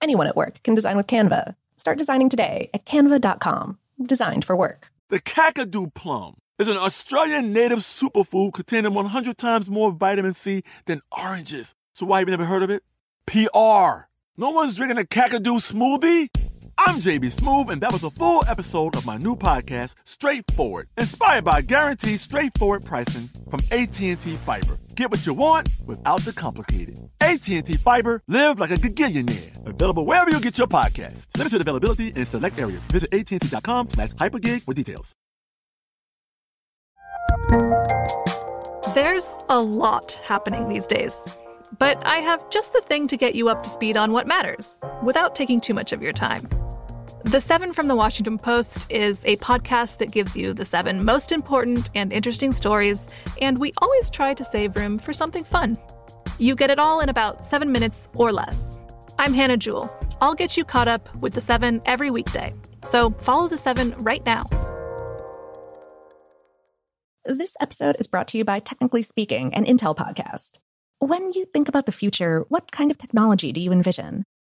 Anyone at work can design with Canva. Start designing today at canva.com. Designed for work. The Kakadu plum is an Australian native superfood containing 100 times more vitamin C than oranges. So why have you never heard of it? PR. No one's drinking a Kakadu smoothie? I'm JB Smoove, and that was a full episode of my new podcast, Straightforward, inspired by guaranteed straightforward pricing from AT&T Fiber. Get what you want without the complicated. AT&T Fiber, live like a gigillionaire. Available wherever you get your podcast. Limited availability in select areas. Visit AT&T.com slash hypergig for details. There's a lot happening these days. But I have just the thing to get you up to speed on what matters, without taking too much of your time. The Seven from the Washington Post is a podcast that gives you the seven most important and interesting stories, and we always try to save room for something fun. You get it all in about seven minutes or less. I'm Hannah Jewell. I'll get you caught up with the seven every weekday. So follow the seven right now. This episode is brought to you by Technically Speaking, an Intel podcast. When you think about the future, what kind of technology do you envision?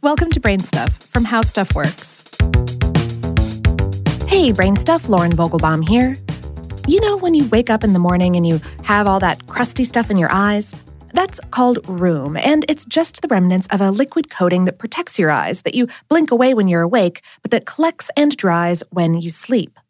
Welcome to Brain Stuff from How Stuff Works. Hey, Brain Stuff, Lauren Vogelbaum here. You know when you wake up in the morning and you have all that crusty stuff in your eyes? That's called rheum, and it's just the remnants of a liquid coating that protects your eyes that you blink away when you're awake, but that collects and dries when you sleep.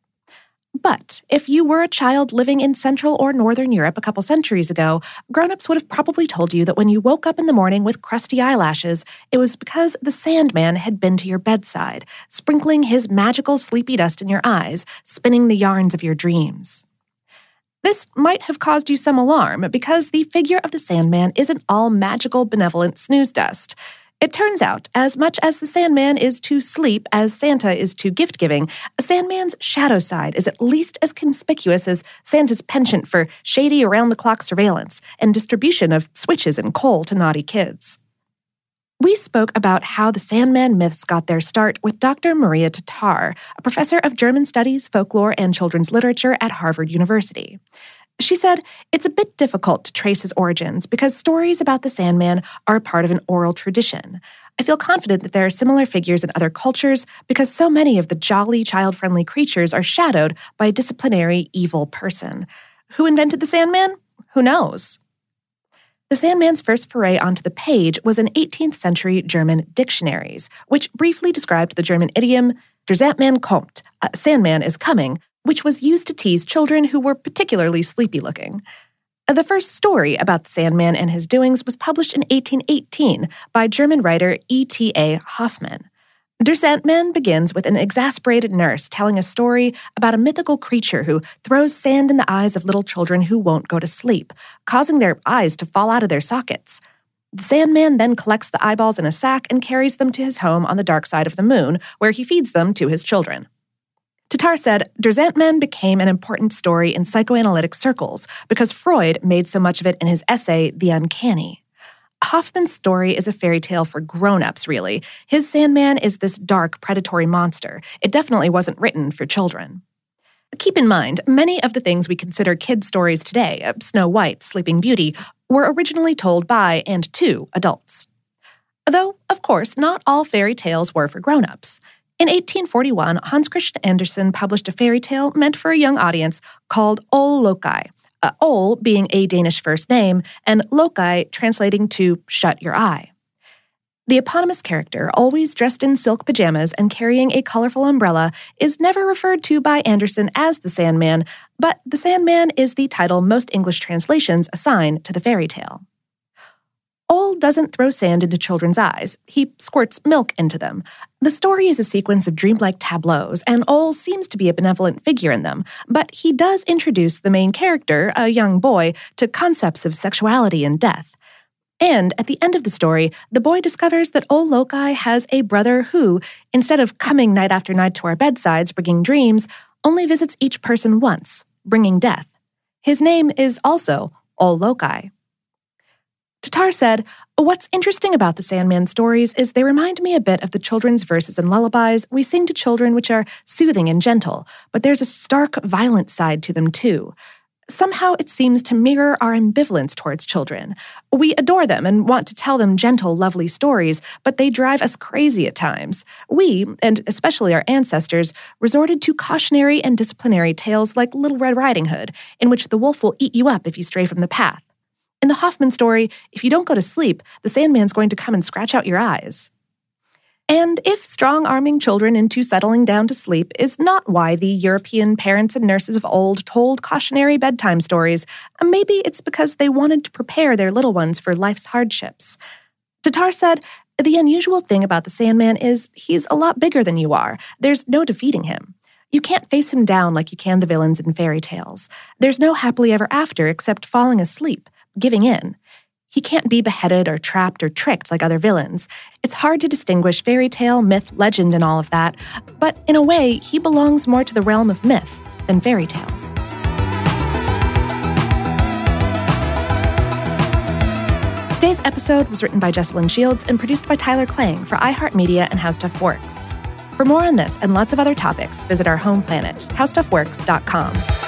But if you were a child living in Central or Northern Europe a couple centuries ago, grown-ups would have probably told you that when you woke up in the morning with crusty eyelashes, it was because the Sandman had been to your bedside, sprinkling his magical sleepy dust in your eyes, spinning the yarns of your dreams. This might have caused you some alarm because the figure of the Sandman isn't all magical, benevolent snooze dust. It turns out, as much as the Sandman is to sleep as Santa is to gift giving, a Sandman's shadow side is at least as conspicuous as Santa's penchant for shady around the clock surveillance and distribution of switches and coal to naughty kids. We spoke about how the Sandman myths got their start with Dr. Maria Tatar, a professor of German studies, folklore, and children's literature at Harvard University. She said, It's a bit difficult to trace his origins because stories about the Sandman are part of an oral tradition. I feel confident that there are similar figures in other cultures because so many of the jolly, child friendly creatures are shadowed by a disciplinary, evil person. Who invented the Sandman? Who knows? The Sandman's first foray onto the page was in 18th century German dictionaries, which briefly described the German idiom, Der Sandmann kommt, a Sandman is coming, which was used to tease children who were particularly sleepy looking. The first story about the Sandman and his doings was published in 1818 by German writer E.T.A. Hoffmann. Der Sandmann begins with an exasperated nurse telling a story about a mythical creature who throws sand in the eyes of little children who won't go to sleep, causing their eyes to fall out of their sockets. The Sandman then collects the eyeballs in a sack and carries them to his home on the dark side of the moon, where he feeds them to his children. Tatar said Der Sandmann became an important story in psychoanalytic circles because Freud made so much of it in his essay The Uncanny. Hoffmann's story is a fairy tale for grown-ups, really. His Sandman is this dark, predatory monster. It definitely wasn't written for children. Keep in mind, many of the things we consider kid stories today, uh, Snow White, Sleeping Beauty, were originally told by and to adults. Though, of course, not all fairy tales were for grown-ups. In 1841, Hans Christian Andersen published a fairy tale meant for a young audience called Ole Lukøje, uh, Ole being a Danish first name, and Lukøje translating to shut your eye. The eponymous character, always dressed in silk pajamas and carrying a colorful umbrella, is never referred to by Andersen as the Sandman, but the Sandman is the title most English translations assign to the fairy tale. Ole doesn't throw sand into children's eyes, he squirts milk into them. The story is a sequence of dreamlike tableaus, and Ole seems to be a benevolent figure in them, but he does introduce the main character, a young boy, to concepts of sexuality and death. And at the end of the story, the boy discovers that Ole Lukøje has a brother who, instead of coming night after night to our bedsides bringing dreams, only visits each person once, bringing death. His name is also Ole Lukøje. Tatar said, What's interesting about the Sandman stories is they remind me a bit of the children's verses and lullabies we sing to children, which are soothing and gentle, but there's a stark, violent side to them too. Somehow it seems to mirror our ambivalence towards children. We adore them and want to tell them gentle, lovely stories, but they drive us crazy at times. We, and especially our ancestors, resorted to cautionary and disciplinary tales like Little Red Riding Hood, in which the wolf will eat you up if you stray from the path. In the Hoffmann story, if you don't go to sleep, the Sandman's going to come and scratch out your eyes. And if strong arming children into settling down to sleep is not why the European parents and nurses of old told cautionary bedtime stories, maybe it's because they wanted to prepare their little ones for life's hardships. Tatar said, The unusual thing about the Sandman is he's a lot bigger than you are. There's no defeating him. You can't face him down like you can the villains in fairy tales. There's no happily ever after except falling asleep, giving in. He can't be beheaded or trapped or tricked like other villains. It's hard to distinguish fairy tale, myth, legend, and all of that, but in a way, he belongs more to the realm of myth than fairy tales. Today's episode was written by Jessalyn Shields and produced by Tyler Klang for iHeartMedia and How Stuff Works. For more on this and lots of other topics, visit our home planet, howstuffworks.com.